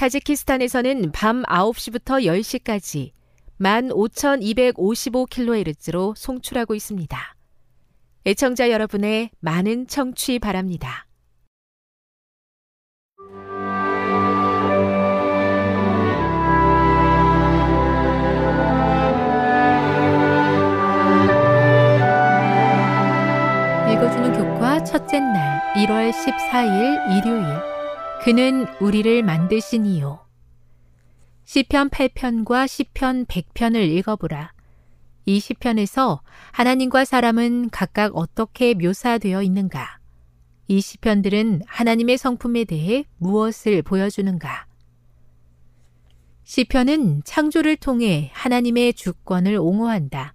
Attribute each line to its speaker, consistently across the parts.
Speaker 1: 타지키스탄에서는 밤 9시부터 10시까지 15,255kHz로 송출하고 있습니다. 애청자 여러분의 많은 청취 바랍니다. 읽어주는 교과 첫째 날 1월 14일 일요일 그는 우리를 만드시니요. 시편 8편과 시편 100편을 읽어보라. 이 시편에서 하나님과 사람은 각각 어떻게 묘사되어 있는가? 이 시편들은 하나님의 성품에 대해 무엇을 보여주는가? 시편은 창조를 통해 하나님의 주권을 옹호한다.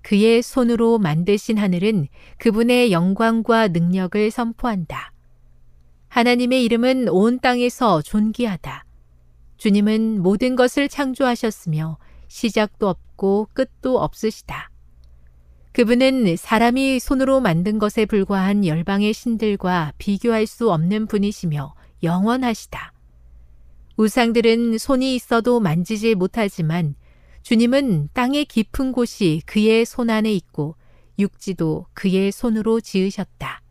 Speaker 1: 그의 손으로 만드신 하늘은 그분의 영광과 능력을 선포한다. 하나님의 이름은 온 땅에서 존귀하다. 주님은 모든 것을 창조하셨으며 시작도 없고 끝도 없으시다. 그분은 사람이 손으로 만든 것에 불과한 열방의 신들과 비교할 수 없는 분이시며 영원하시다. 우상들은 손이 있어도 만지지 못하지만 주님은 땅의 깊은 곳이 그의 손 안에 있고 육지도 그의 손으로 지으셨다.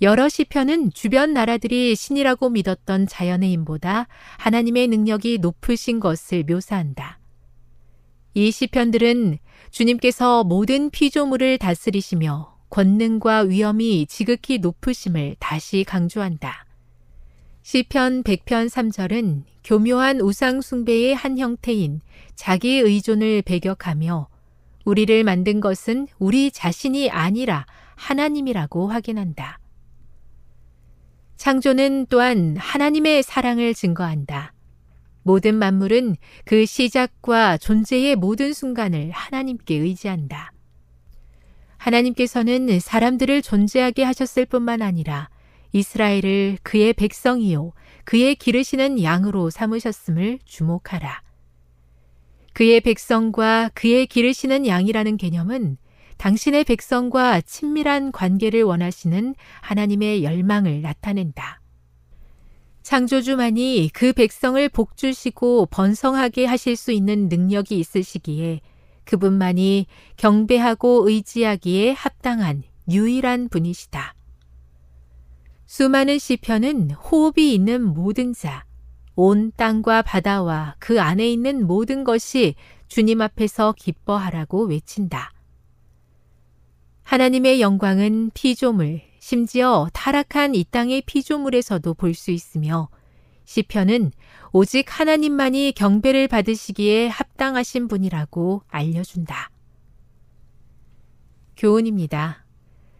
Speaker 1: 여러 시편은 주변 나라들이 신이라고 믿었던 자연의 힘보다 하나님의 능력이 높으신 것을 묘사한다. 이 시편들은 주님께서 모든 피조물을 다스리시며 권능과 위엄이 지극히 높으심을 다시 강조한다. 시편 100편 3절은 교묘한 우상 숭배의 한 형태인 자기 의존을 배격하며 우리를 만든 것은 우리 자신이 아니라 하나님이라고 확인한다. 창조는 또한 하나님의 사랑을 증거한다. 모든 만물은 그 시작과 존재의 모든 순간을 하나님께 의지한다. 하나님께서는 사람들을 존재하게 하셨을 뿐만 아니라 이스라엘을 그의 백성이요, 그의 기르시는 양으로 삼으셨음을 주목하라. 그의 백성과 그의 기르시는 양이라는 개념은 당신의 백성과 친밀한 관계를 원하시는 하나님의 열망을 나타낸다. 창조주만이 그 백성을 복주시고 번성하게 하실 수 있는 능력이 있으시기에 그분만이 경배하고 의지하기에 합당한 유일한 분이시다. 수많은 시편은 호흡이 있는 모든 자, 온 땅과 바다와 그 안에 있는 모든 것이 주님 앞에서 기뻐하라고 외친다. 하나님의 영광은 피조물, 심지어 타락한 이 땅의 피조물에서도 볼 수 있으며 시편은 오직 하나님만이 경배를 받으시기에 합당하신 분이라고 알려준다. 교훈입니다.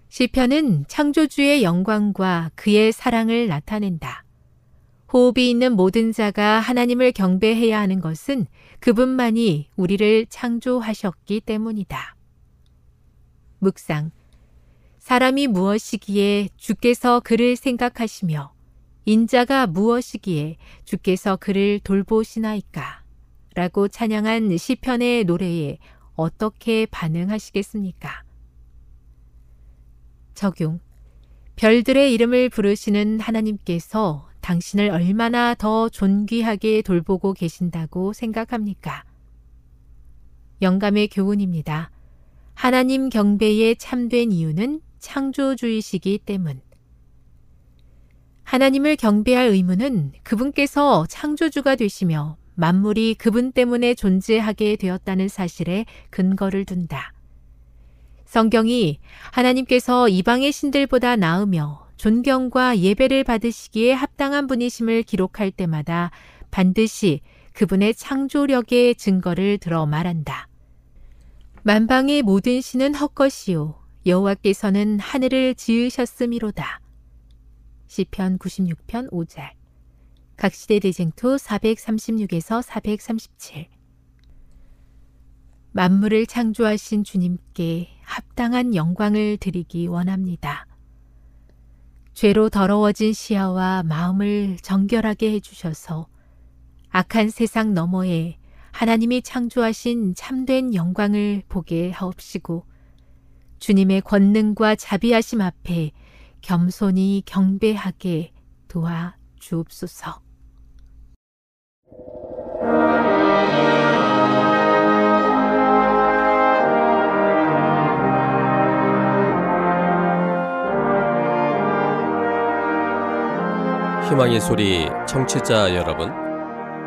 Speaker 1: 시편은 창조주의 영광과 그의 사랑을 나타낸다. 호흡이 있는 모든 자가 하나님을 경배해야 하는 것은 그분만이 우리를 창조하셨기 때문이다. 묵상. 사람이 무엇이기에 주께서 그를 생각하시며 인자가 무엇이기에 주께서 그를 돌보시나이까? 라고 찬양한 시편의 노래에 어떻게 반응하시겠습니까? 적용. 별들의 이름을 부르시는 하나님께서 당신을 얼마나 더 존귀하게 돌보고 계신다고 생각합니까? 영감의 교훈입니다. 하나님 경배에 참된 이유는 창조주의시기 때문. 하나님을 경배할 의무는 그분께서 창조주가 되시며 만물이 그분 때문에 존재하게 되었다는 사실에 근거를 둔다. 성경이 하나님께서 이방의 신들보다 나으며 존경과 예배를 받으시기에 합당한 분이심을 기록할 때마다 반드시 그분의 창조력의 증거를 들어 말한다. 만방의 모든 신은 헛것이요 여호와께서는 하늘을 지으셨음이로다. 시편 96편 5절 각시대 대쟁투 436에서 437 만물을 창조하신 주님께 합당한 영광을 드리기 원합니다. 죄로 더러워진 시야와 마음을 정결하게 해주셔서 악한 세상 너머에 하나님이 창조하신 참된 영광을 보게 하옵시고 주님의 권능과 자비하심 앞에 겸손히 경배하게 도와 주옵소서.
Speaker 2: 희망의 소리 청취자 여러분,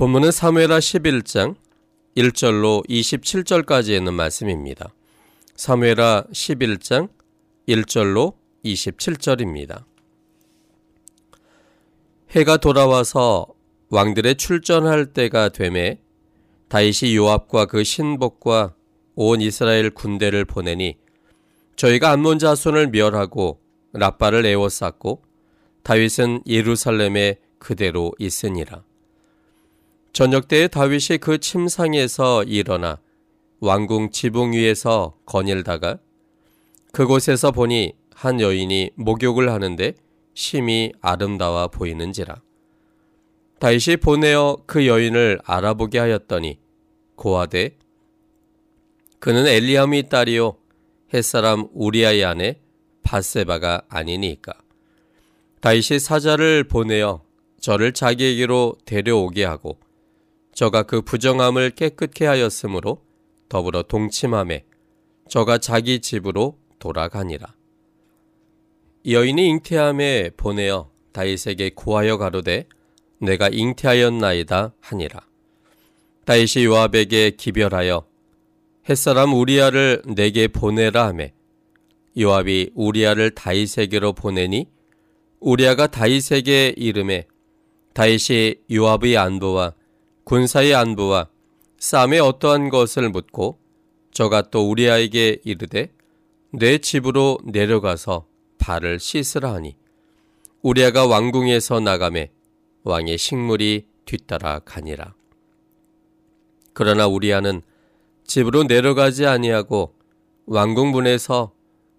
Speaker 2: 본문은 사무엘하 11장 1절로 27절까지 있는 말씀입니다. 사무엘하 11장 1절로 27절입니다. 해가 돌아와서 왕들의 출전할 때가 되매 다윗이 요압과 그 신복과 온 이스라엘 군대를 보내니 저희가 암몬 자손을 멸하고 라빠를 에워쌌고 다윗은 예루살렘에 그대로 있으니라. 저녁 때에 다윗이 그 침상에서 일어나 왕궁 지붕 위에서 거닐다가 그곳에서 보니 한 여인이 목욕을 하는데 심히 아름다워 보이는지라. 다윗이 보내어 그 여인을 알아보게 하였더니 고하되 그는 엘리암의 딸이요 햇사람 우리아의 아내 바세바가 아니니까. 다윗이 사자를 보내어 저를 자기에게로 데려오게 하고 저가 그 부정함을 깨끗게 하였으므로 더불어 동침함에 저가 자기 집으로 돌아가니라. 여인이 잉태함에 보내어 다윗에게 고하여 가로되 내가 잉태하였나이다 하니라. 다윗이 요압에게 기별하여 햇사람 우리아를 내게 보내라 하매 요압이 우리아를 다윗에게로 보내니 우리아가 다윗에게 이름에 다윗이 요압의 안부와 군사의 안부와 쌈의 어떠한 것을 묻고 저가 또 우리아에게 이르되 내 집으로 내려가서 발을 씻으라 하니 우리아가 왕궁에서 나가매 왕의 식물이 뒤따라 가니라. 그러나 우리아는 집으로 내려가지 아니하고 왕궁 문에서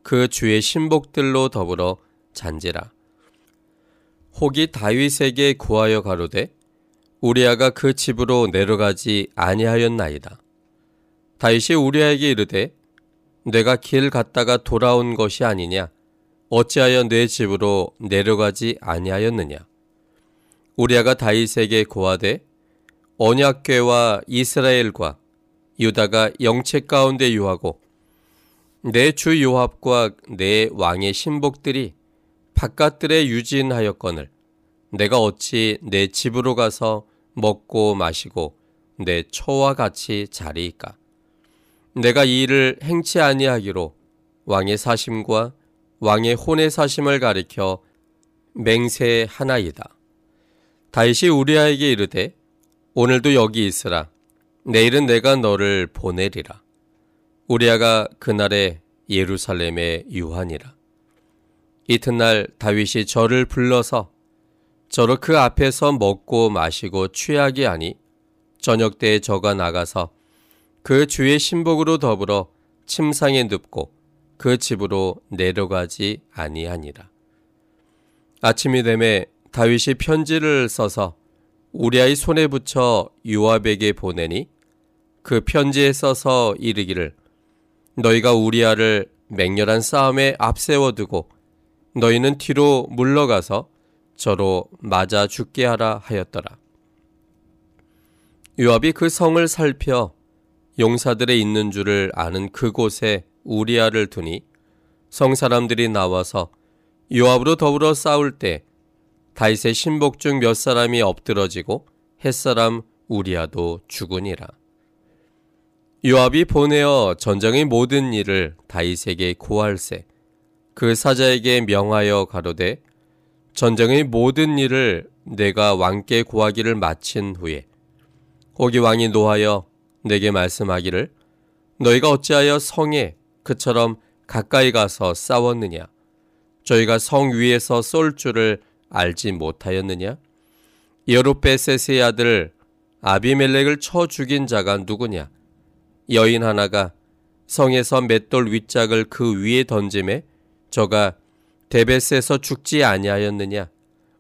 Speaker 2: 그 주의 신복들로 더불어 잔지라. 혹이 다윗에게 구하여 가로되 우리아가 그 집으로 내려가지 아니하였나이다. 다윗이 우리아에게 이르되 내가 길 갔다가 돌아온 것이 아니냐 어찌하여 내 집으로 내려가지 아니하였느냐 우리아가 다윗에게 고하되 언약궤와 이스라엘과 유다가 영책 가운데 유하고 내 주 요압과 내 왕의 신복들이 바깥들에 유진하였거늘 내가 어찌 내 집으로 가서 먹고 마시고 내 처와 같이 자리이까 내가 이 일을 행치 아니하기로 왕의 사심과 왕의 혼의 사심을 가리켜 맹세하나이다. 다윗이 우리아에게 이르되 오늘도 여기 있으라. 내일은 내가 너를 보내리라. 우리아가 그날에 예루살렘에 유하니라. 이튿날 다윗이 저를 불러서 저로 그 앞에서 먹고 마시고 취하게 하니 저녁 때에 저가 나가서 그 주의 신복으로 더불어 침상에 눕고 그 집으로 내려가지 아니하니라. 아침이 되매 다윗이 편지를 써서 우리아의 손에 붙여 요압에게 보내니 그 편지에 써서 이르기를 너희가 우리아를 맹렬한 싸움에 앞세워 두고 너희는 뒤로 물러가서 저로 맞아 죽게 하라 하였더라. 요압이 그 성을 살펴 용사들의 있는 줄을 아는 그곳에 우리아를 두니 성 사람들이 나와서 요압으로 더불어 싸울 때 다윗의 신복 중 몇 사람이 엎드러지고 햇사람 우리아도 죽으니라. 요압이 보내어 전쟁의 모든 일을 다윗에게 고할세 그 사자에게 명하여 가로되 전쟁의 모든 일을 내가 왕께 고하기를 마친 후에 고기 왕이 노하여 내게 말씀하기를 너희가 어찌하여 성에 그처럼 가까이 가서 싸웠느냐? 저희가 성 위에서 쏠 줄을 알지 못하였느냐? 여룻베셋의 아들 아비멜렉을 쳐 죽인 자가 누구냐? 여인 하나가 성에서 맷돌 윗짝을 그 위에 던짐에 저가 데베스에서 죽지 아니하였느냐?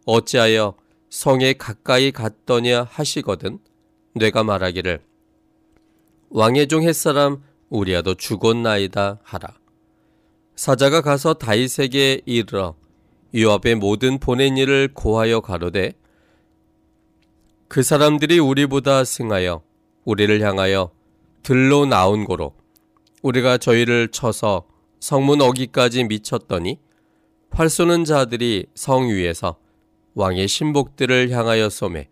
Speaker 2: 어찌하여 성에 가까이 갔더냐 하시거든? 내가 말하기를 왕의 종 햇사람 우리야도 죽었나이다 하라. 사자가 가서 다윗에게 이르러 요압의 모든 보낸 일을 고하여 가로되 그 사람들이 우리보다 승하여 우리를 향하여 들로 나온 고로 우리가 저희를 쳐서 성문 어기까지 미쳤더니 활 쏘는 자들이 성 위에서 왕의 신복들을 향하여 쏘매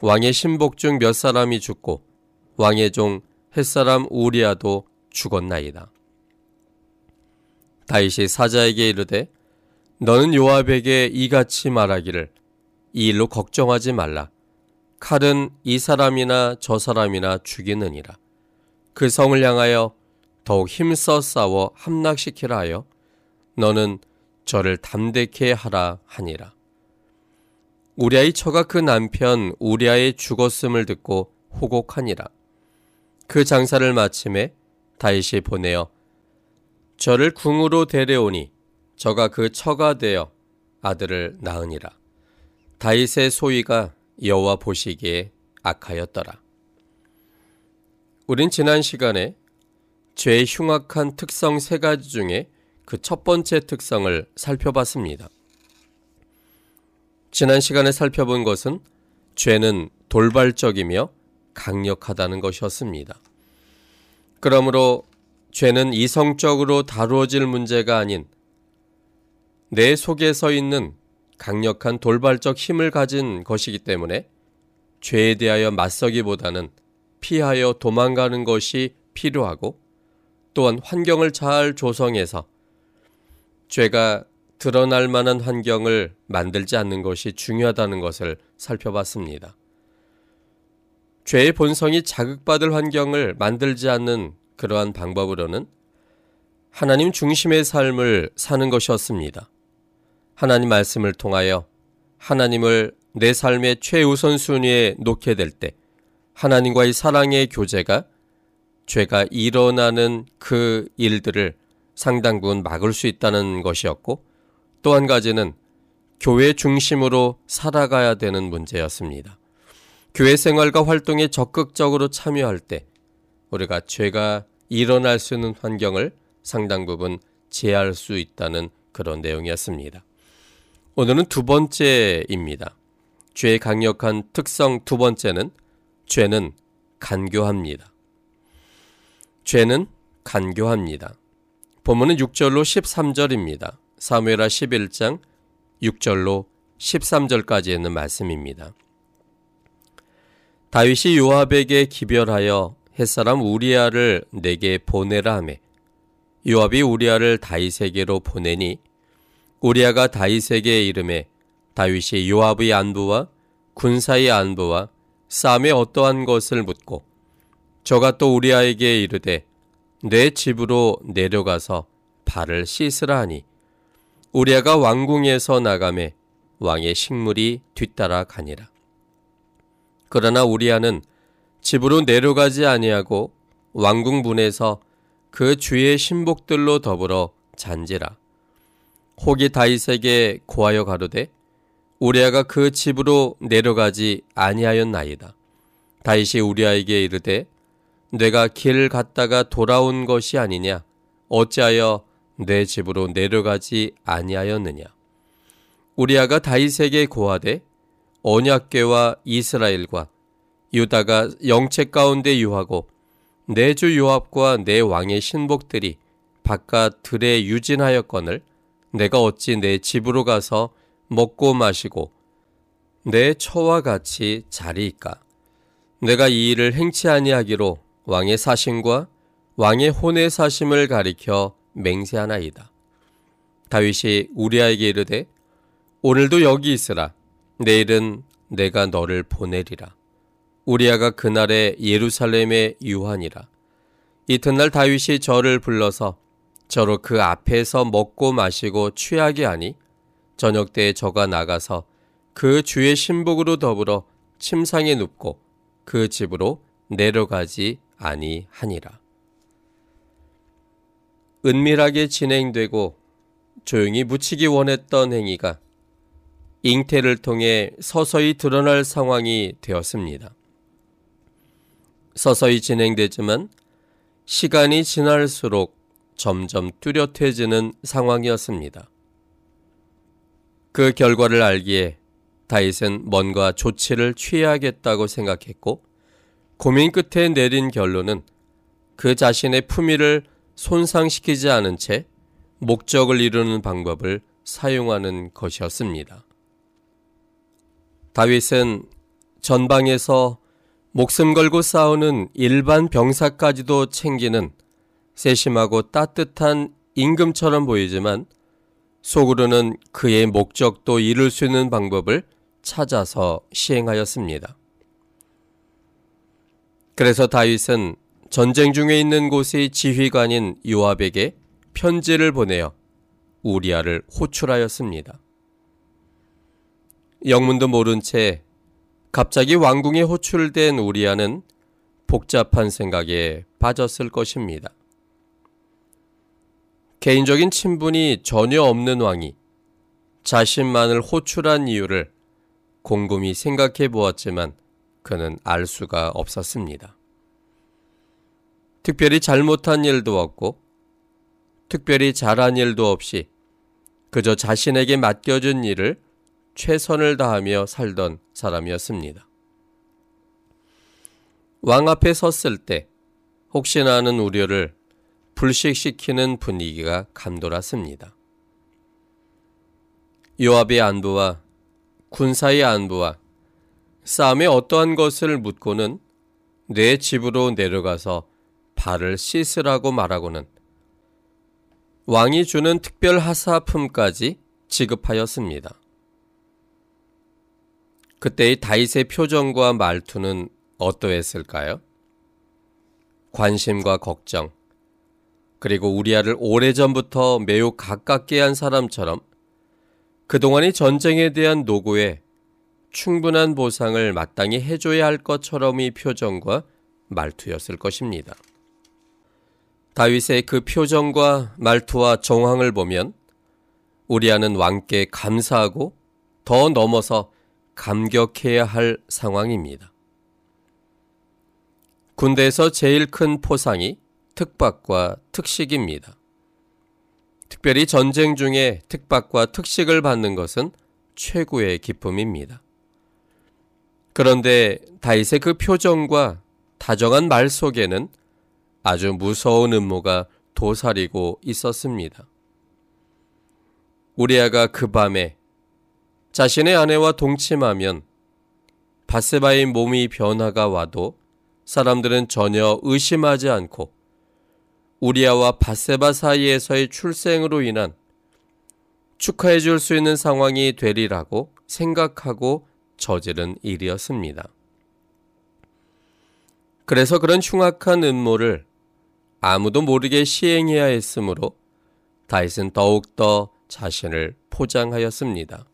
Speaker 2: 왕의 신복 중 몇 사람이 죽고 왕의 종 햇사람 우리아도 죽었나이다. 다윗이 사자에게 이르되 너는 요압에게 이같이 말하기를 이 일로 걱정하지 말라. 칼은 이 사람이나 저 사람이나 죽이느니라. 그 성을 향하여 더욱 힘써 싸워 함락시키라 하여 너는 저를 담대케 하라 하니라. 우리아의 처가 그 남편 우리아의 죽었음을 듣고 호곡하니라. 그 장사를 마침에 다윗이 보내어 저를 궁으로 데려오니 저가 그 처가 되어 아들을 낳으니라. 다윗의 소위가 여호와 보시기에 악하였더라. 우린 지난 시간에 죄의 흉악한 특성 세 가지 중에 그 첫 번째 특성을 살펴봤습니다. 지난 시간에 살펴본 것은 죄는 돌발적이며 강력하다는 것이었습니다. 그러므로 죄는 이성적으로 다루어질 문제가 아닌 내 속에 서 있는 강력한 돌발적 힘을 가진 것이기 때문에 죄에 대하여 맞서기보다는 피하여 도망가는 것이 필요하고 또한 환경을 잘 조성해서 죄가 드러날 만한 환경을 만들지 않는 것이 중요하다는 것을 살펴봤습니다. 죄의 본성이 자극받을 환경을 만들지 않는 그러한 방법으로는 하나님 중심의 삶을 사는 것이었습니다. 하나님 말씀을 통하여 하나님을 내 삶의 최우선 순위에 놓게 될 때 하나님과의 사랑의 교제가 죄가 일어나는 그 일들을 상당 부분 막을 수 있다는 것이었고 또 한 가지는 교회 중심으로 살아가야 되는 문제였습니다. 교회 생활과 활동에 적극적으로 참여할 때 우리가 죄가 일어날 수 있는 환경을 상당 부분 제할 수 있다는 그런 내용이었습니다. 오늘은 두 번째입니다. 죄의 강력한 특성 두 번째는 죄는 간교합니다. 죄는 간교합니다. 본문은 6절로 13절입니다. 사무엘하 11장 6절로 13절까지 있는 말씀입니다. 다윗이 요압에게 기별하여 햇사람 우리아를 내게 보내라 하매 요압이 우리아를 다윗에게로 보내니 우리아가 다윗에게 이름에 다윗이 요압의 안부와 군사의 안부와 싸움의 어떠한 것을 묻고 저가 또 우리아에게 이르되 내 집으로 내려가서 발을 씻으라 하니 우리아가 왕궁에서 나가매 왕의 식물이 뒤따라 가니라. 그러나 우리아는 집으로 내려가지 아니하고 왕궁 문에서 그 주의 신복들로 더불어 잔지라. 혹이 다윗에게 고하여 가로되 우리아가 그 집으로 내려가지 아니하였나이다. 다윗이 우리아에게 이르되 내가 길 갔다가 돌아온 것이 아니냐? 어찌하여 내 집으로 내려가지 아니하였느냐? 우리아가 다윗에게 고하되 언약궤와 이스라엘과 유다가 영체 가운데 유하고 내 주 요압과 내 왕의 신복들이 바깥 들에 유진하였거늘 내가 어찌 내 집으로 가서 먹고 마시고 내 처와 같이 자리이까? 내가 이 일을 행치 아니하기로 왕의 사심과 왕의 혼의 사심을 가리켜 맹세하나이다. 다윗이 우리아에게 이르되 오늘도 여기 있으라 내일은 내가 너를 보내리라. 우리아가 그날에 예루살렘에 유하니라. 이튿날 다윗이 저를 불러서 저로 그 앞에서 먹고 마시고 취하게 하니 저녁 때에 저가 나가서 그 주의 신복으로 더불어 침상에 눕고 그 집으로 내려가지 아니하니라. 은밀하게 진행되고 조용히 묻히기 원했던 행위가 잉태를 통해 서서히 드러날 상황이 되었습니다. 서서히 진행되지만 시간이 지날수록 점점 뚜렷해지는 상황이었습니다. 그 결과를 알기에 다윗은 뭔가 조치를 취해야겠다고 생각했고 고민 끝에 내린 결론은 그 자신의 품위를 손상시키지 않은 채 목적을 이루는 방법을 사용하는 것이었습니다. 다윗은 전방에서 목숨 걸고 싸우는 일반 병사까지도 챙기는 세심하고 따뜻한 임금처럼 보이지만 속으로는 그의 목적도 이룰 수 있는 방법을 찾아서 시행하였습니다. 그래서 다윗은 전쟁 중에 있는 곳의 지휘관인 요압에게 편지를 보내어 우리아를 호출하였습니다. 영문도 모른 채 갑자기 왕궁에 호출된 우리아는 복잡한 생각에 빠졌을 것입니다. 개인적인 친분이 전혀 없는 왕이 자신만을 호출한 이유를 곰곰이 생각해 보았지만 그는 알 수가 없었습니다. 특별히 잘못한 일도 없고 특별히 잘한 일도 없이 그저 자신에게 맡겨준 일을 최선을 다하며 살던 사람이었습니다. 왕 앞에 섰을 때 혹시나 하는 우려를 불식시키는 분위기가 감돌았습니다. 요압의 안부와 군사의 안부와 싸움에 어떠한 것을 묻고는 내 집으로 내려가서 발을 씻으라고 말하고는 왕이 주는 특별 하사품까지 지급하였습니다. 그때의 다윗의 표정과 말투는 어떠했을까요? 관심과 걱정, 그리고 우리아를 오래전부터 매우 가깝게 한 사람처럼 그동안의 전쟁에 대한 노고에 충분한 보상을 마땅히 해줘야 할 것처럼의 표정과 말투였을 것입니다. 다윗의 그 표정과 말투와 정황을 보면 우리아는 왕께 감사하고 더 넘어서 감격해야 할 상황입니다. 군대에서 제일 큰 포상이 특박과 특식입니다. 특별히 전쟁 중에 특박과 특식을 받는 것은 최고의 기쁨입니다. 그런데 다윗의 그 표정과 다정한 말 속에는 아주 무서운 음모가 도사리고 있었습니다. 우리아가 그 밤에 자신의 아내와 동침하면 바세바의 몸이 변화가 와도 사람들은 전혀 의심하지 않고 우리아와 바세바 사이에서의 출생으로 인한 축하해 줄 수 있는 상황이 되리라고 생각하고 저지른 일이었습니다. 그래서 그런 흉악한 음모를 아무도 모르게 시행해야 했으므로 다윗은 더욱더 자신을 포장하였습니다.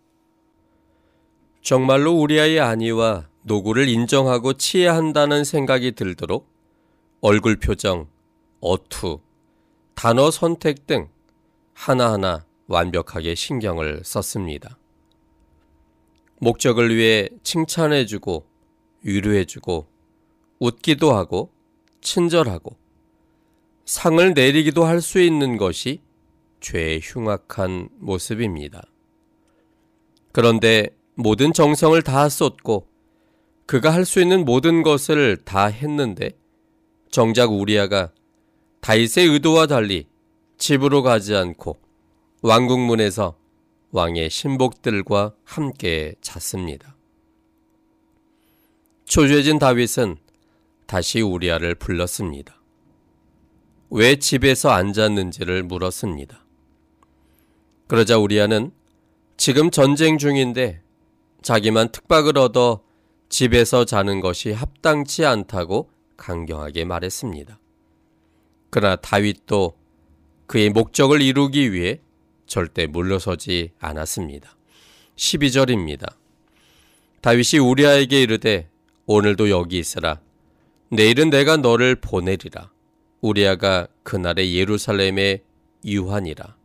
Speaker 2: 정말로 우리아의 안위와 노구를 인정하고 치해한다는 생각이 들도록 얼굴 표정, 어투, 단어 선택 등 하나하나 완벽하게 신경을 썼습니다. 목적을 위해 칭찬해주고 위로해주고 웃기도 하고 친절하고 상을 내리기도 할 수 있는 것이 죄의 흉악한 모습입니다. 그런데 모든 정성을 다 쏟고 그가 할 수 있는 모든 것을 다 했는데 정작 우리아가 다윗의 의도와 달리 집으로 가지 않고 왕궁문에서 왕의 신복들과 함께 잤습니다. 초조해진 다윗은 다시 우리아를 불렀습니다. 왜 집에서 앉았는지를 물었습니다. 그러자 우리아는 지금 전쟁 중인데 자기만 특박을 얻어 집에서 자는 것이 합당치 않다고 강경하게 말했습니다. 그러나 다윗도 그의 목적을 이루기 위해 절대 물러서지 않았습니다. 12절입니다. 다윗이 우리아에게 이르되 오늘도 여기 있으라. 내일은 내가 너를 보내리라. 우리아가 그날의 예루살렘에 유한이라.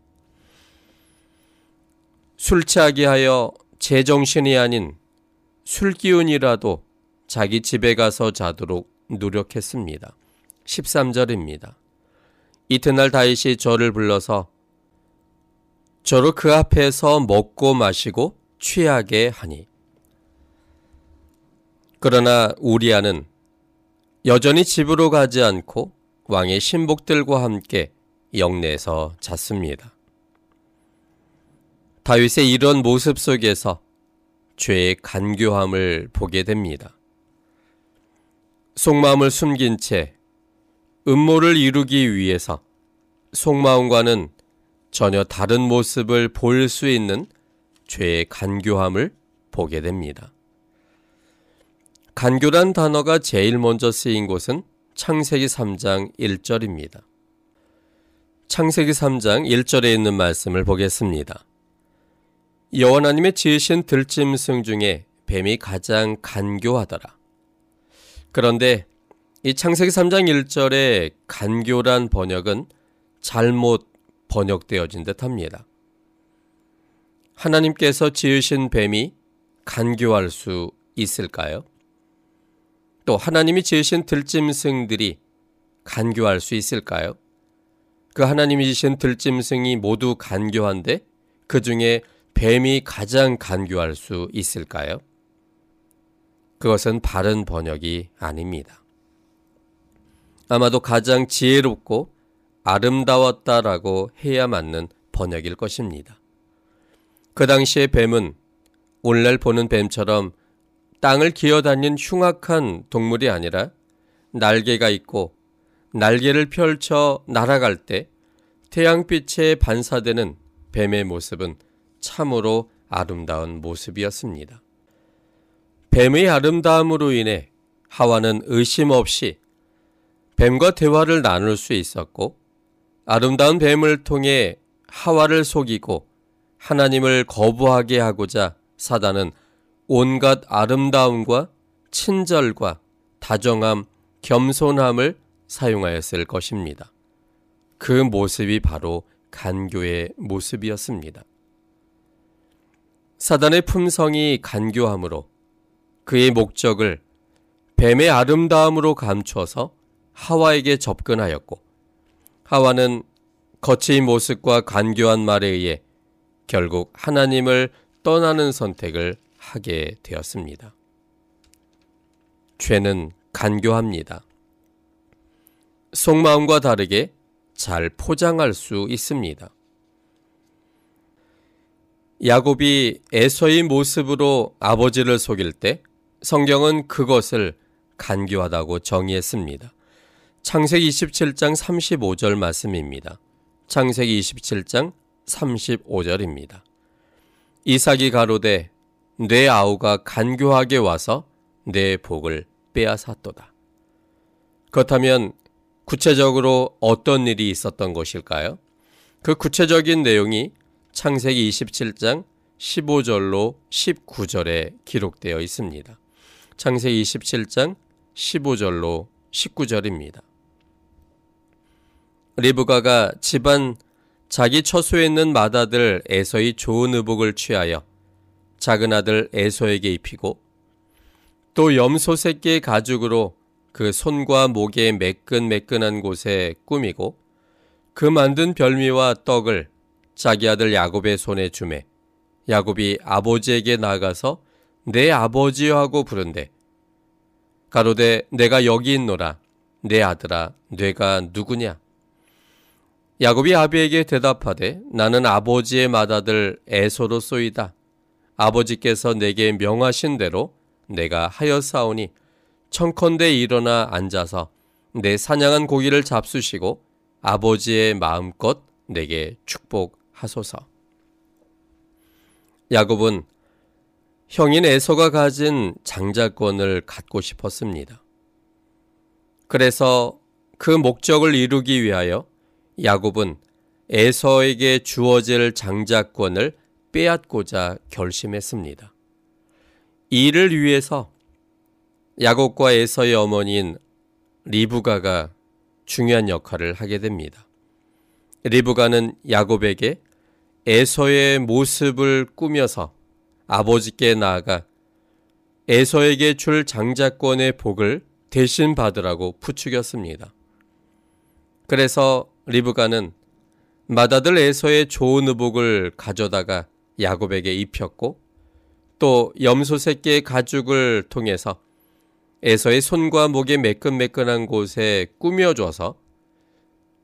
Speaker 2: 술 취하게 하여 제정신이 아닌 술 기운이라도 자기 집에 가서 자도록 노력했습니다. 13절입니다. 이튿날 다윗이 저를 불러서 저로 그 앞에서 먹고 마시고 취하게 하니. 그러나 우리아는 여전히 집으로 가지 않고 왕의 신복들과 함께 영내에서 잤습니다. 다윗의 이런 모습 속에서 죄의 간교함을 보게 됩니다. 속마음을 숨긴 채 음모를 이루기 위해서 속마음과는 전혀 다른 모습을 볼 수 있는 죄의 간교함을 보게 됩니다. 간교란 단어가 제일 먼저 쓰인 곳은 창세기 3장 1절입니다. 창세기 3장 1절에 있는 말씀을 보겠습니다. 여호와님의 지으신 들짐승 중에 뱀이 가장 간교하더라. 그런데 이 창세기 3장 1절의 간교란 번역은 잘못 번역되어진 듯 합니다. 하나님께서 지으신 뱀이 간교할 수 있을까요? 또 하나님이 지으신 들짐승들이 간교할 수 있을까요? 그 하나님이 지으신 들짐승이 모두 간교한데 그 중에 뱀이 가장 간교할 수 있을까요? 그것은 바른 번역이 아닙니다. 아마도 가장 지혜롭고 아름다웠다라고 해야 맞는 번역일 것입니다. 그 당시의 뱀은 오늘날 보는 뱀처럼 땅을 기어다닌 흉악한 동물이 아니라 날개가 있고 날개를 펼쳐 날아갈 때 태양빛에 반사되는 뱀의 모습은 참으로 아름다운 모습이었습니다. 뱀의 아름다움으로 인해 하와는 의심 없이 뱀과 대화를 나눌 수 있었고 아름다운 뱀을 통해 하와를 속이고 하나님을 거부하게 하고자 사단은 온갖 아름다움과 친절과 다정함, 겸손함을 사용하였을 것입니다. 그 모습이 바로 간교의 모습이었습니다. 사단의 품성이 간교함으로 그의 목적을 뱀의 아름다움으로 감춰서 하와에게 접근하였고 하와는 거친 모습과 간교한 말에 의해 결국 하나님을 떠나는 선택을 하게 되었습니다. 죄는 간교합니다. 속마음과 다르게 잘 포장할 수 있습니다. 야곱이 에서의 모습으로 아버지를 속일 때 성경은 그것을 간교하다고 정의했습니다. 창세기 27장 35절 말씀입니다. 창세기 27장 35절입니다. 이삭이 가로되 내 아우가 간교하게 와서 내 복을 빼앗았도다. 그렇다면 구체적으로 어떤 일이 있었던 것일까요? 그 구체적인 내용이 창세기 27장 15절로 19절에 기록되어 있습니다. 창세기 27장 15절로 19절입니다. 리브가가 집안 자기 처소에 있는 맏아들 에서의 좋은 의복을 취하여 작은 아들 에서에게 입히고 또 염소 새끼의 가죽으로 그 손과 목의 매끈매끈한 곳에 꾸미고 그 만든 별미와 떡을 자기 아들 야곱의 손에 주매 야곱이 아버지에게 나가서 내 아버지여 하고 부른대. 가로되 내가 여기 있노라. 내 아들아 뇌가 누구냐 야곱이 아비에게 대답하되 나는 아버지의 맏아들 에서로 쏘이다. 아버지께서 내게 명하신 대로 내가 하였사오니 청컨대 일어나 앉아서 내 사냥한 고기를 잡수시고 아버지의 마음껏 내게 축복하소서. 야곱은 형인 에서가 가진 장자권을 갖고 싶었습니다. 그래서 그 목적을 이루기 위하여 야곱은 에서에게 주어질 장자권을 빼앗고자 결심했습니다. 이를 위해서 야곱과 에서의 어머니인 리브가가 중요한 역할을 하게 됩니다. 리브가는 야곱에게 에서의 모습을 꾸며서 아버지께 나아가 에서에게 줄 장자권의 복을 대신 받으라고 부추겼습니다. 그래서 리브가는 맏아들 에서의 좋은 의복을 가져다가 야곱에게 입혔고 또 염소 새끼의 가죽을 통해서 에서의 손과 목의 매끈매끈한 곳에 꾸며줘서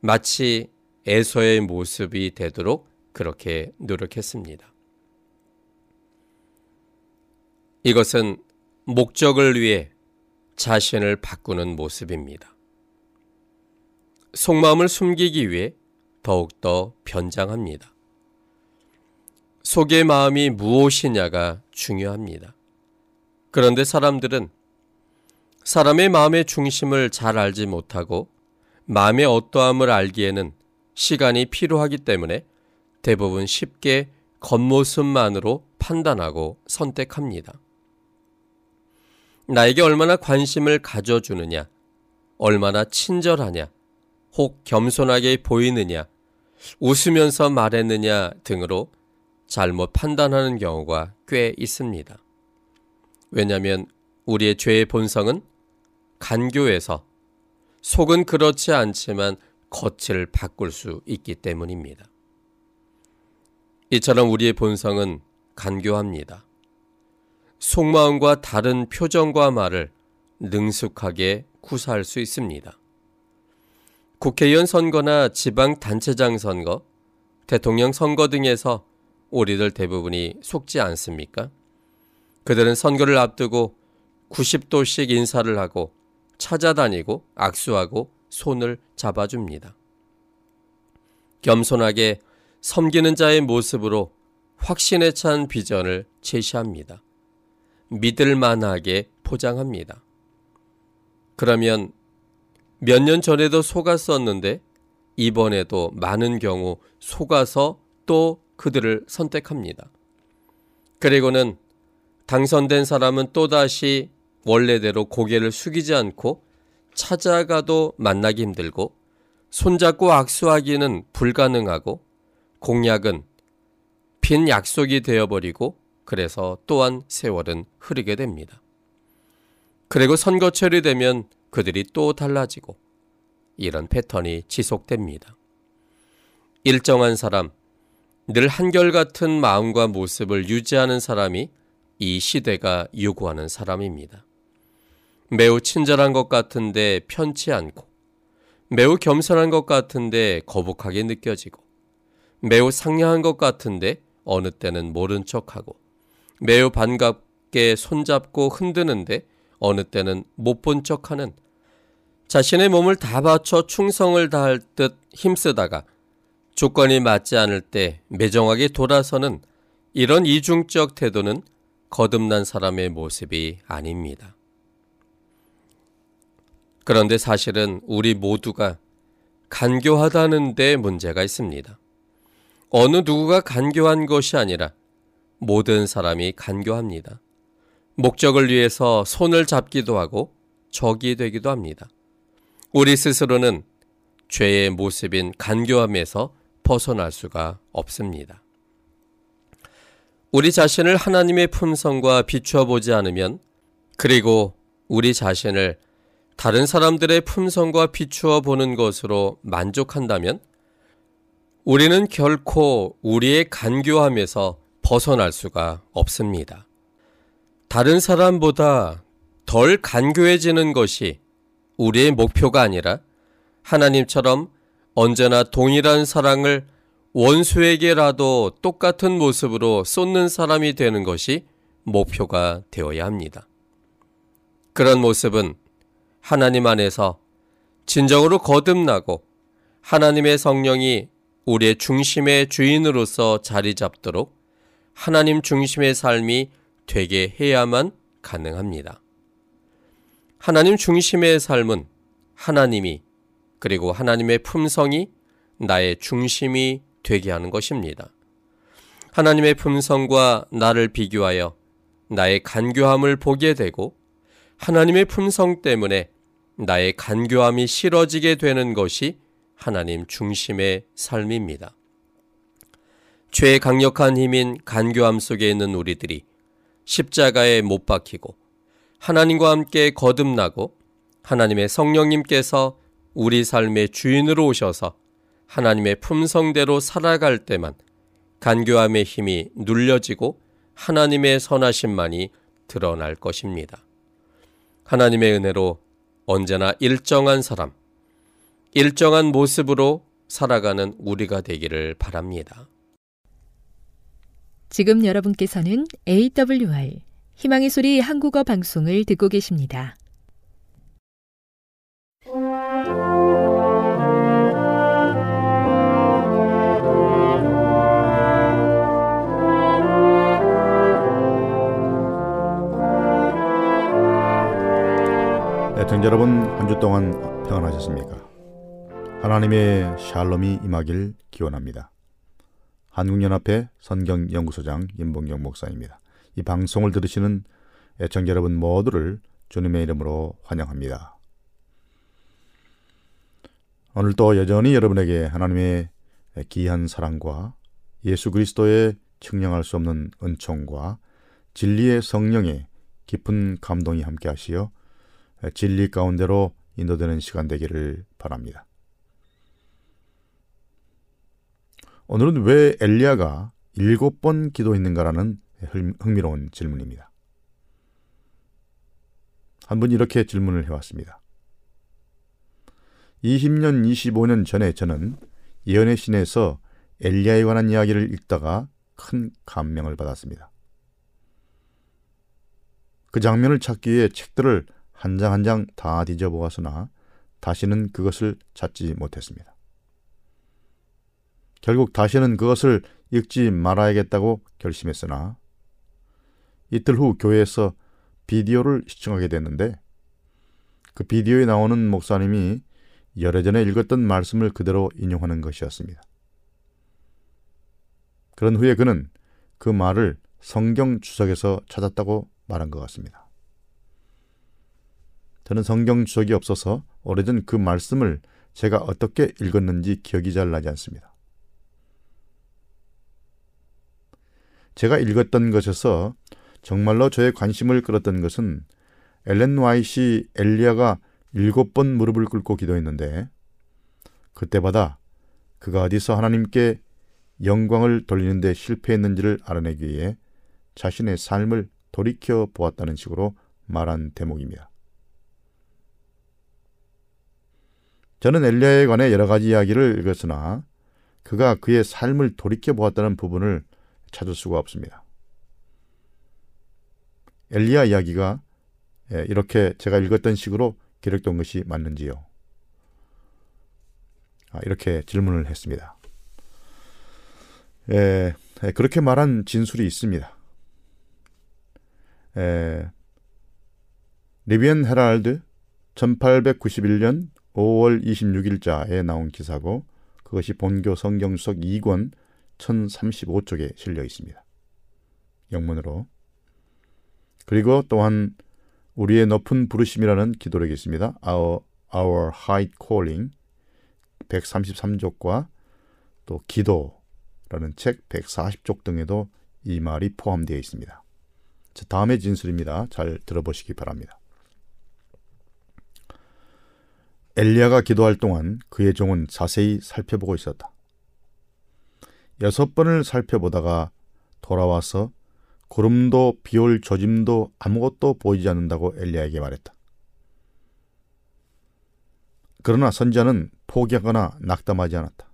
Speaker 2: 마치 에서의 모습이 되도록 그렇게 노력했습니다. 이것은 목적을 위해 자신을 바꾸는 모습입니다. 속마음을 숨기기 위해 더욱더 변장합니다. 속의 마음이 무엇이냐가 중요합니다. 그런데 사람들은 사람의 마음의 중심을 잘 알지 못하고 마음의 어떠함을 알기에는 시간이 필요하기 때문에 대부분 쉽게 겉모습만으로 판단하고 선택합니다. 나에게 얼마나 관심을 가져주느냐, 얼마나 친절하냐, 혹 겸손하게 보이느냐, 웃으면서 말했느냐 등으로 잘못 판단하는 경우가 꽤 있습니다. 왜냐하면 우리의 죄의 본성은 간교해서 속은 그렇지 않지만 겉을 바꿀 수 있기 때문입니다. 이처럼 우리의 본성은 간교합니다. 속마음과 다른 표정과 말을 능숙하게 구사할 수 있습니다. 국회의원 선거나 지방 단체장 선거, 대통령 선거 등에서 우리들 대부분이 속지 않습니까? 그들은 선거를 앞두고 90도씩 인사를 하고 찾아다니고 악수하고 손을 잡아줍니다. 겸손하게 섬기는 자의 모습으로 확신에 찬 비전을 제시합니다. 믿을 만하게 포장합니다. 그러면 몇 년 전에도 속았었는데 이번에도 많은 경우 속아서 또 그들을 선택합니다. 그리고는 당선된 사람은 또다시 원래대로 고개를 숙이지 않고 찾아가도 만나기 힘들고 손잡고 악수하기는 불가능하고 공약은 빈 약속이 되어버리고 그래서 또한 세월은 흐르게 됩니다. 그리고 선거철이 되면 그들이 또 달라지고 이런 패턴이 지속됩니다. 일정한 사람, 늘 한결같은 마음과 모습을 유지하는 사람이 이 시대가 요구하는 사람입니다. 매우 친절한 것 같은데 편치 않고 매우 겸손한 것 같은데 거북하게 느껴지고 매우 상냥한 것 같은데 어느 때는 모른 척하고 매우 반갑게 손잡고 흔드는데 어느 때는 못 본 척하는 자신의 몸을 다 바쳐 충성을 다할 듯 힘쓰다가 조건이 맞지 않을 때 매정하게 돌아서는 이런 이중적 태도는 거듭난 사람의 모습이 아닙니다. 그런데 사실은 우리 모두가 간교하다는 데 문제가 있습니다. 어느 누구가 간교한 것이 아니라 모든 사람이 간교합니다. 목적을 위해서 손을 잡기도 하고 적이 되기도 합니다. 우리 스스로는 죄의 모습인 간교함에서 벗어날 수가 없습니다. 우리 자신을 하나님의 품성과 비추어 보지 않으면 그리고 우리 자신을 다른 사람들의 품성과 비추어 보는 것으로 만족한다면 우리는 결코 우리의 간교함에서 벗어날 수가 없습니다. 다른 사람보다 덜 간교해지는 것이 우리의 목표가 아니라 하나님처럼 언제나 동일한 사랑을 원수에게라도 똑같은 모습으로 쏟는 사람이 되는 것이 목표가 되어야 합니다. 그런 모습은 하나님 안에서 진정으로 거듭나고 하나님의 성령이 우리의 중심의 주인으로서 자리 잡도록 하나님 중심의 삶이 되게 해야만 가능합니다. 하나님 중심의 삶은 하나님이 그리고 하나님의 품성이 나의 중심이 되게 하는 것입니다. 하나님의 품성과 나를 비교하여 나의 간교함을 보게 되고 하나님의 품성 때문에 나의 간교함이 싫어지게 되는 것이 하나님 중심의 삶입니다. 죄의 강력한 힘인 간교함 속에 있는 우리들이 십자가에 못 박히고 하나님과 함께 거듭나고 하나님의 성령님께서 우리 삶의 주인으로 오셔서 하나님의 품성대로 살아갈 때만 간교함의 힘이 눌려지고 하나님의 선하심만이 드러날 것입니다. 하나님의 은혜로 언제나 일정한 사람, 일정한 모습으로 살아가는 우리가 되기를 바랍니다.
Speaker 1: 지금 여러분께서는 AWR 희망의 소리 한국어 방송을 듣고 계십니다.
Speaker 3: 애청자 여러분 한 주 동안 평안하셨습니까? 하나님의 샬롬이 임하길 기원합니다. 한국연합회 선경연구소장 임봉경 목사입니다. 이 방송을 들으시는 애청자 여러분 모두를 주님의 이름으로 환영합니다. 오늘도 여전히 여러분에게 하나님의 귀한 사랑과 예수 그리스도의 측량할 수 없는 은총과 진리의 성령의 깊은 감동이 함께 하시어 진리 가운데로 인도되는 시간 되기를 바랍니다. 오늘은 왜 엘리야가 일곱 번 기도했는가라는 흥미로운 질문입니다. 한 분 이렇게 질문을 해왔습니다. 20년, 25년 전에 저는 예언의 신에서 엘리야에 관한 이야기를 읽다가 큰 감명을 받았습니다. 그 장면을 찾기 위해 책들을 한 장 한 장 다 뒤져보았으나 다시는 그것을 찾지 못했습니다. 결국 다시는 그것을 읽지 말아야겠다고 결심했으나 이틀 후 교회에서 비디오를 시청하게 됐는데 그 비디오에 나오는 목사님이 열애전에 읽었던 말씀을 그대로 인용하는 것이었습니다. 그런 후에 그는 그 말을 성경 주석에서 찾았다고 말한 것 같습니다. 저는 성경 주석이 없어서 오래전 그 말씀을 제가 어떻게 읽었는지 기억이 잘 나지 않습니다. 제가 읽었던 것에서 정말로 저의 관심을 끌었던 것은 엘렌 와이시 엘리아가 일곱 번 무릎을 꿇고 기도했는데 그때마다 그가 어디서 하나님께 영광을 돌리는데 실패했는지를 알아내기 위해 자신의 삶을 돌이켜 보았다는 식으로 말한 대목입니다. 저는 엘리아에 관해 여러 가지 이야기를 읽었으나 그가 그의 삶을 돌이켜 보았다는 부분을 찾을 수가 없습니다. 엘리야 이야기가 예, 이렇게 제가 읽었던 식으로 기록된 것이 맞는지요? 아, 이렇게 질문을 했습니다. 예, 예, 그렇게 말한 진술이 있습니다. 예, 리비언 헤랄드 1891년 5월 26일자에 나온 기사고 그것이 본교 성경수석 2권 1035쪽에 실려 있습니다. 영문으로. 그리고 또한 우리의 높은 부르심이라는 기도력이 있습니다. Our, Our High Calling 133쪽과 또 기도라는 책 140쪽 등에도 이 말이 포함되어 있습니다. 다음의 진술입니다. 잘 들어보시기 바랍니다. 엘리야가 기도할 동안 그의 종은 자세히 살펴보고 있었다. 여섯 번을 살펴보다가 돌아와서 구름도 비올 조짐도 아무것도 보이지 않는다고 엘리야에게 말했다. 그러나 선자는 포기하거나 낙담하지 않았다.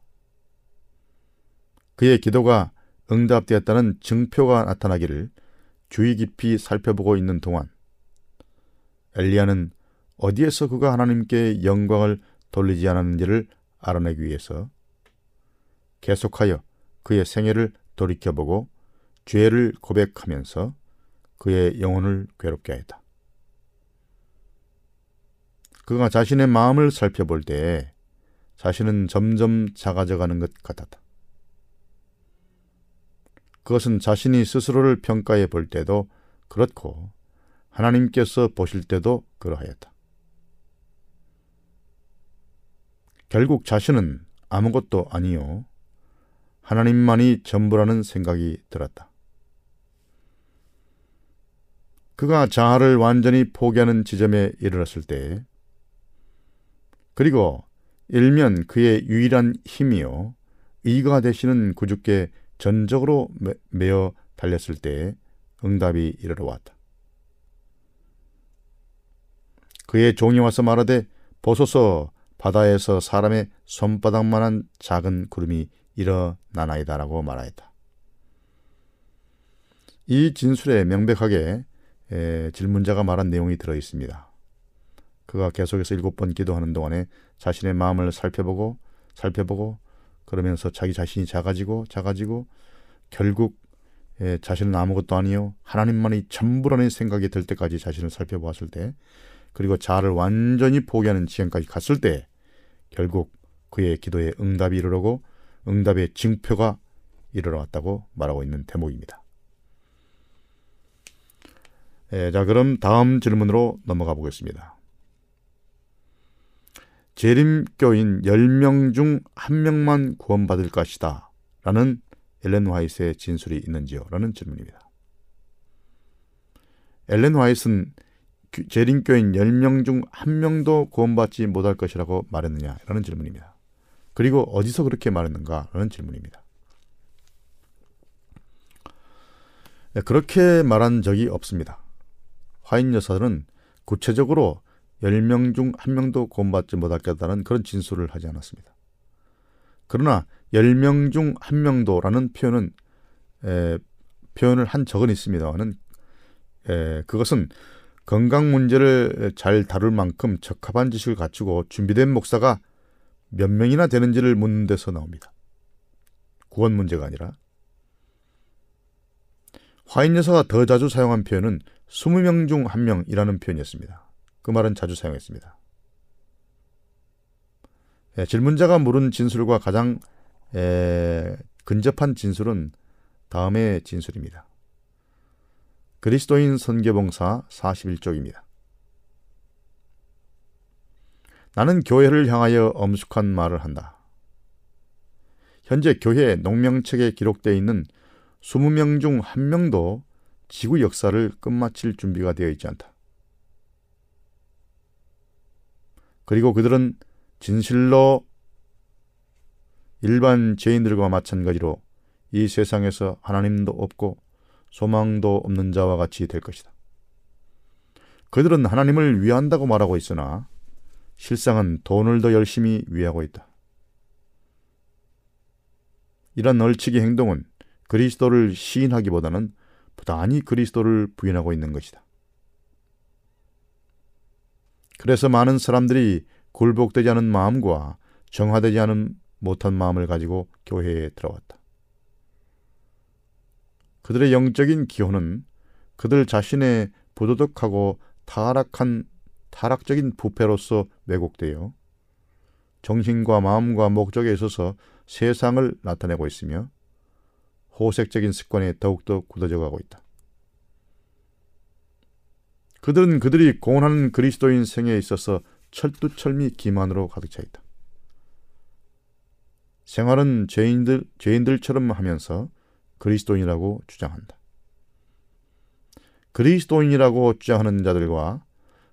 Speaker 3: 그의 기도가 응답되었다는 증표가 나타나기를 주의 깊이 살펴보고 있는 동안 엘리야는 어디에서 그가 하나님께 영광을 돌리지 않았는지를 알아내기 위해서 계속하여 그의 생애를 돌이켜보고 죄를 고백하면서 그의 영혼을 괴롭게 하였다. 그가 자신의 마음을 살펴볼 때 자신은 점점 작아져 가는 것 같았다. 그것은 자신이 스스로를 평가해 볼 때도 그렇고 하나님께서 보실 때도 그러하였다. 결국 자신은 아무것도 아니요. 하나님만이 전부라는 생각이 들었다. 그가 자아를 완전히 포기하는 지점에 이르렀을 때, 그리고 일면 그의 유일한 힘이요, 의가 되시는 구주께 전적으로 매어 달렸을 때 응답이 이르러 왔다. 그의 종이 와서 말하되 보소서 바다에서 사람의 손바닥만한 작은 구름이 일어나나이다라고 말하였다. 이 진술에 명백하게 에, 질문자가 말한 내용이 들어 있습니다. 그가 계속해서 일곱 번 기도하는 동안에 자신의 마음을 살펴보고 살펴보고 그러면서 자기 자신이 작아지고 작아지고 결국 에, 자신은 아무것도 아니요 하나님만이 전부라는 생각이 들 때까지 자신을 살펴보았을 때 그리고 자아를 완전히 포기하는 지경까지 갔을 때 결국 그의 기도에 응답이 이르러고 응답의 징표가 이르러 왔다고 말하고 있는 대목입니다. 예, 자, 그럼 다음 질문으로 넘어가 보겠습니다. 재림교인 10명 중 1명만 구원받을 것이다. 라는 엘렌 화이트의 진술이 있는지요? 라는 질문입니다. 엘렌 화이트는 재림교인 10명 중 1명도 구원받지 못할 것이라고 말했느냐? 라는 질문입니다. 그리고 어디서 그렇게 말했는가? 라는 질문입니다. 네, 그렇게 말한 적이 없습니다. 화인 여사들은 구체적으로 10명 중 1명도 구원받지 못할 거다는 그런 진술을 하지 않았습니다. 그러나 10명 중 1명도라는 표현은 에, 표현을 한 적은 있습니다만은 에, 그것은 건강 문제를 잘 다룰 만큼 적합한 지식을 갖추고 준비된 목사가 몇 명이나 되는지를 묻는 데서 나옵니다. 구원 문제가 아니라 화인 여사가 더 자주 사용한 표현은 20명 중 1명이라는 표현이었습니다. 그 말은 자주 사용했습니다. 예, 질문자가 물은 진술과 가장 에, 근접한 진술은 다음의 진술입니다. 그리스도인 선교봉사 41쪽입니다. 나는 교회를 향하여 엄숙한 말을 한다. 현재 교회 농명책에 기록되어 있는 20명 중 1명도 지구 역사를 끝마칠 준비가 되어 있지 않다. 그리고 그들은 진실로 일반 죄인들과 마찬가지로 이 세상에서 하나님도 없고 소망도 없는 자와 같이 될 것이다. 그들은 하나님을 위한다고 말하고 있으나 실상은 돈을 더 열심히 위하고 있다. 이런 널치기 행동은 그리스도를 시인하기보다는 부단히 그리스도를 부인하고 있는 것이다. 그래서 많은 사람들이 굴복되지 않은 마음과 정화되지 않은 못한 마음을 가지고 교회에 들어왔다. 그들의 영적인 기호는 그들 자신의 부도덕하고 타락한 타락적인 부패로서 왜곡되어 정신과 마음과 목적에 있어서 세상을 나타내고 있으며 호색적인 습관에 더욱더 굳어져 가고 있다. 그들은 그들이 공헌하는 그리스도인 생에 있어서 철두철미 기만으로 가득 차 있다. 생활은 죄인들, 죄인들처럼 하면서 그리스도인이라고 주장한다. 그리스도인이라고 주장하는 자들과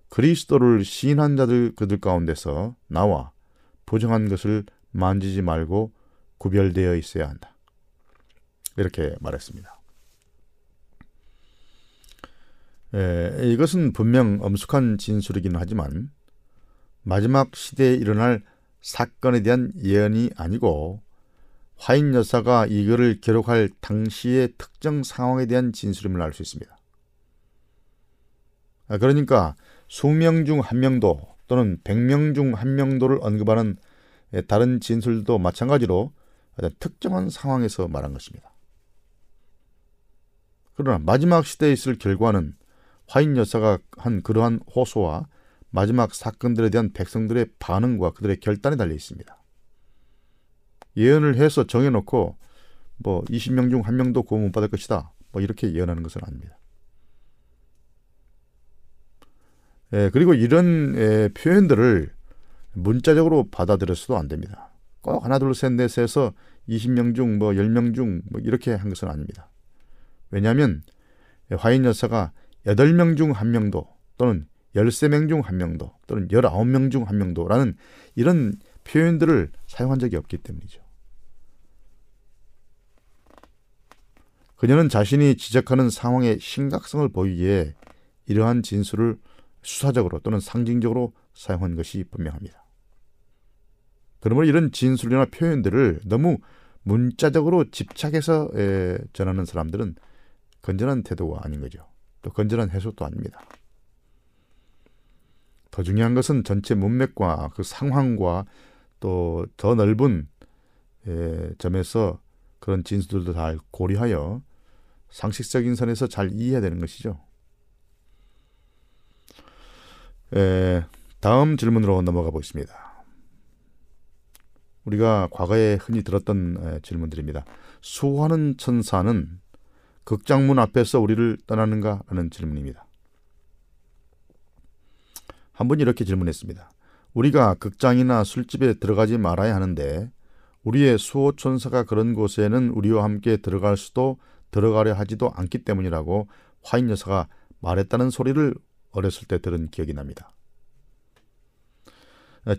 Speaker 3: 그리스도를 시인한 자들 그들 가운데서 나와 부정한 것을 만지지 말고 구별되어 있어야 한다. 이렇게 말했습니다. 에, 이것은 분명 엄숙한 진술이긴 하지만 마지막 시대에 일어날 사건에 대한 예언이 아니고 화인 여사가 이거를 기록할 당시의 특정 상황에 대한 진술임을 알 수 있습니다. 아, 그러니까 수명 중 한 명도 또는 백명 중 한 명도를 언급하는 다른 진술도 마찬가지로 특정한 상황에서 말한 것입니다. 그러나 마지막 시대에 있을 결과는 화인 여사가 한 그러한 호소와 마지막 사건들에 대한 백성들의 반응과 그들의 결단에 달려 있습니다. 예언을 해서 정해놓고 뭐 20명 중 한 명도 구원 못 받을 것이다. 뭐 이렇게 예언하는 것은 아닙니다. 예, 그리고 이런 예, 표현들을 문자적으로 받아들여서도 안 됩니다. 꼭 하나 둘 셋 넷에서 20명 중 뭐 10명 중 뭐 이렇게 한 것은 아닙니다. 왜냐하면 화인 여사가 8명 중한 명도 또는 13명 중한 명도 또는 19명 중한 명도라는 이런 표현들을 사용한 적이 없기 때문이죠. 그녀는 자신이 지적하는 상황의 심각성을 보이기에 이러한 진술을 수사적으로 또는 상징적으로 사용한 것이 분명합니다. 그러므로 이런 진술이나 표현들을 너무 문자적으로 집착해서 전하는 사람들은 건전한 태도가 아닌 거죠. 또 건전한 해석도 아닙니다. 더 중요한 것은 전체 문맥과 그 상황과 또 더 넓은 점에서 그런 진술들도 잘 고려하여 상식적인 선에서 잘 이해해야 되는 것이죠. 에, 다음 질문으로 넘어가 보겠습니다. 우리가 과거에 흔히 들었던 에, 질문들입니다. 수호하는 천사는 극장문 앞에서 우리를 떠나는가? 라는 질문입니다. 한 분이 이렇게 질문했습니다. 우리가 극장이나 술집에 들어가지 말아야 하는데 우리의 수호천사가 그런 곳에는 우리와 함께 들어갈 수도 들어가려 하지도 않기 때문이라고 화인 여사가 말했다는 소리를 어렸을 때 들은 기억이 납니다.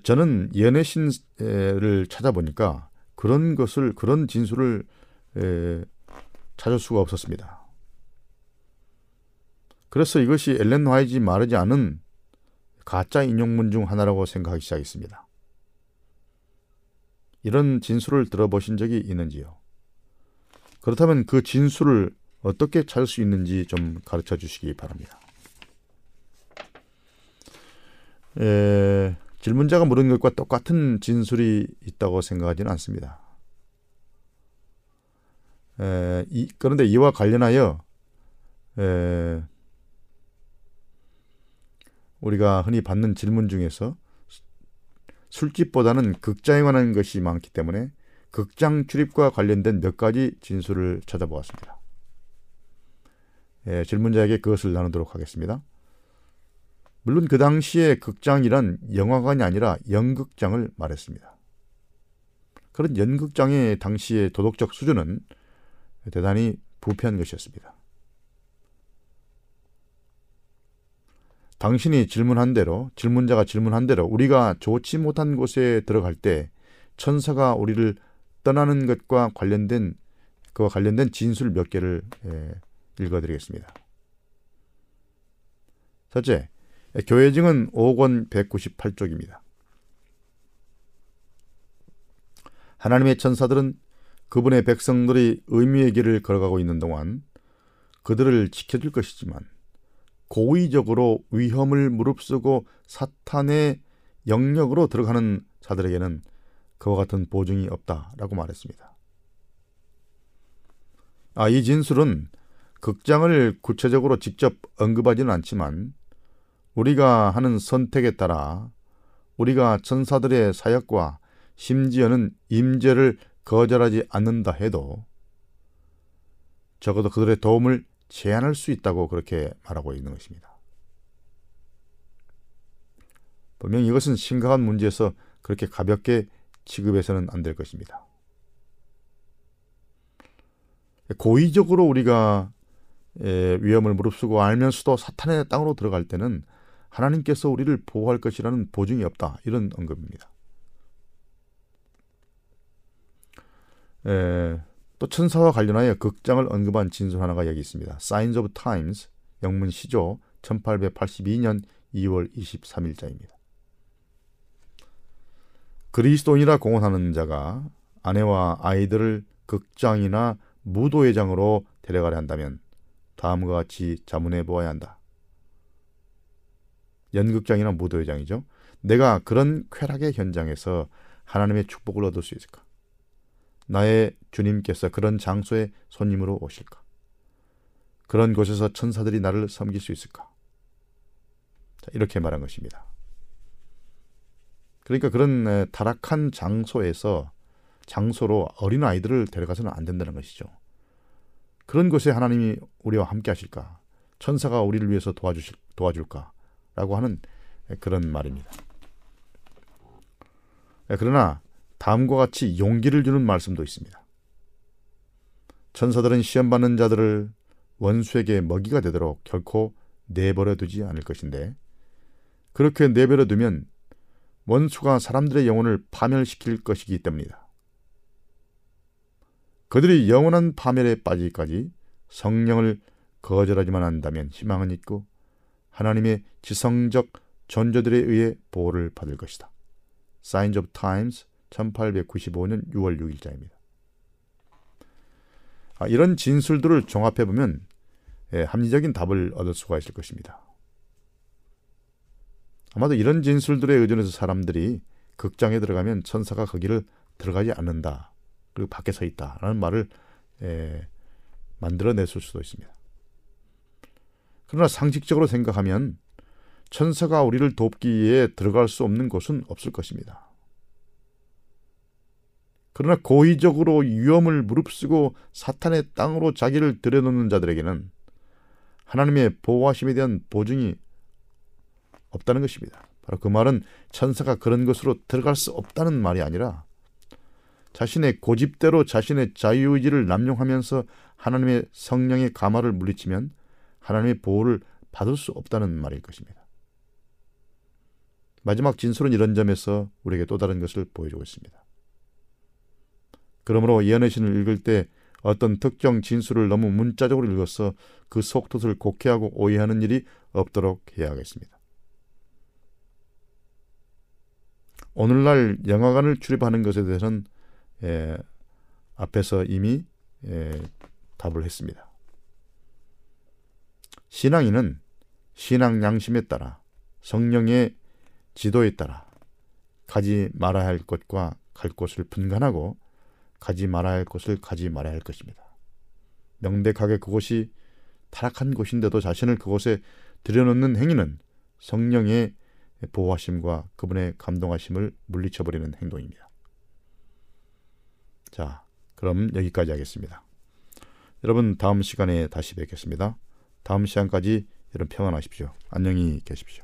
Speaker 3: 저는 연애신을 찾아보니까 그런 것을 그런 진술을 찾을 수가 없었습니다. 그래서 이것이 엘렌 화이지 말하지 않은 가짜 인용문 중 하나라고 생각하기 시작했습니다. 이런 진술을 들어보신 적이 있는지요? 그렇다면 그 진술을 어떻게 찾을 수 있는지 좀 가르쳐 주시기 바랍니다. 에, 질문자가 물은 것과 똑같은 진술이 있다고 생각하지는 않습니다. 에, 이, 그런데 이와 관련하여 에, 우리가 흔히 받는 질문 중에서 술집보다는 극장에 관한 것이 많기 때문에 극장 출입과 관련된 몇 가지 진술을 찾아보았습니다. 예, 질문자에게 그것을 나누도록 하겠습니다. 물론 그 당시에 극장이란 영화관이 아니라 연극장을 말했습니다. 그런 연극장의 당시의 도덕적 수준은 대단히 부패한 것이었습니다. 당신이 질문한 대로 질문자가 질문한 대로 우리가 좋지 못한 곳에 들어갈 때 천사가 우리를 떠나는 것과 관련된 그와 관련된 진술 몇 개를 예, 읽어드리겠습니다. 첫째, 교회 증은 5권 198쪽입니다. 하나님의 천사들은 그분의 백성들이 의미의 길을 걸어가고 있는 동안 그들을 지켜줄 것이지만 고의적으로 위험을 무릅쓰고 사탄의 영역으로 들어가는 자들에게는 그와 같은 보증이 없다라고 말했습니다. 아, 이 진술은 극장을 구체적으로 직접 언급하지는 않지만 우리가 하는 선택에 따라 우리가 천사들의 사역과 심지어는 임재를 거절하지 않는다 해도 적어도 그들의 도움을 제한할 수 있다고 그렇게 말하고 있는 것입니다. 분명 이것은 심각한 문제에서 그렇게 가볍게 취급해서는 안 될 것입니다. 고의적으로 우리가 위험을 무릅쓰고 알면서도 사탄의 땅으로 들어갈 때는 하나님께서 우리를 보호할 것이라는 보증이 없다. 이런 언급입니다. 에, 또 천사와 관련하여 극장을 언급한 진술 하나가 여기 있습니다. Signs of Times 영문 시조 1882년 2월 23일자입니다. 그리스도인이라 공언하는 자가 아내와 아이들을 극장이나 무도회장으로 데려가려 한다면 다음과 같이 자문해 보아야 한다. 연극장이나 무도회장이죠. 내가 그런 쾌락의 현장에서 하나님의 축복을 얻을 수 있을까? 나의 주님께서 그런 장소에 손님으로 오실까? 그런 곳에서 천사들이 나를 섬길 수 있을까? 자, 이렇게 말한 것입니다. 그러니까 그런 타락한 장소에서 장소로 어린 아이들을 데려가서는 안 된다는 것이죠. 그런 곳에 하나님이 우리와 함께 하실까? 천사가 우리를 위해서 도와주실 도와줄까? 라고 하는 그런 말입니다. 그러나 다음과 같이 용기를 주는 말씀도 있습니다. 천사들은 시험 받는 자들을 원수에게 먹이가 되도록 결코 내버려 두지 않을 것인데 그렇게 내버려 두면 원수가 사람들의 영혼을 파멸시킬 것이기 때문이다. 그들이 영원한 파멸에 빠지기까지 성령을 거절하지만 한다면 희망은 있고 하나님의 지성적 존재들에 의해 보호를 받을 것이다. Signs of Times 1895년 6월 6일자입니다. 아, 이런 진술들을 종합해 보면 예, 합리적인 답을 얻을 수가 있을 것입니다. 아마도 이런 진술들에 의존해서 사람들이 극장에 들어가면 천사가 거기를 들어가지 않는다. 그리고 밖에 서 있다라는 말을 예, 만들어냈을 수도 있습니다. 그러나 상식적으로 생각하면 천사가 우리를 돕기 위해 들어갈 수 없는 곳은 없을 것입니다. 그러나 고의적으로 위험을 무릅쓰고 사탄의 땅으로 자기를 들여놓는 자들에게는 하나님의 보호하심에 대한 보증이 없다는 것입니다. 바로 그 말은 천사가 그런 것으로 들어갈 수 없다는 말이 아니라 자신의 고집대로 자신의 자유의지를 남용하면서 하나님의 성령의 가마를 물리치면 하나님의 보호를 받을 수 없다는 말일 것입니다. 마지막 진술은 이런 점에서 우리에게 또 다른 것을 보여주고 있습니다. 그러므로 예언의 신을 읽을 때 어떤 특정 진술을 너무 문자적으로 읽어서 그 속뜻을 곡해하고 오해하는 일이 없도록 해야 하겠습니다. 오늘날 영화관을 출입하는 것에 대해서는 예, 앞에서 이미 예, 답을 했습니다. 신앙인은 신앙 양심에 따라 성령의 지도에 따라 가지 말아야 할 것과 갈 곳을 분간하고 가지 말아야 할 곳을 가지 말아야 할 것입니다. 명백하게 그곳이 타락한 곳인데도 자신을 그곳에 들여놓는 행위는 성령의 보호하심과 그분의 감동하심을 물리쳐버리는 행동입니다. 자, 그럼 여기까지 하겠습니다. 여러분 다음 시간에 다시 뵙겠습니다. 다음 시간까지 여러분 평안하십시오. 안녕히 계십시오.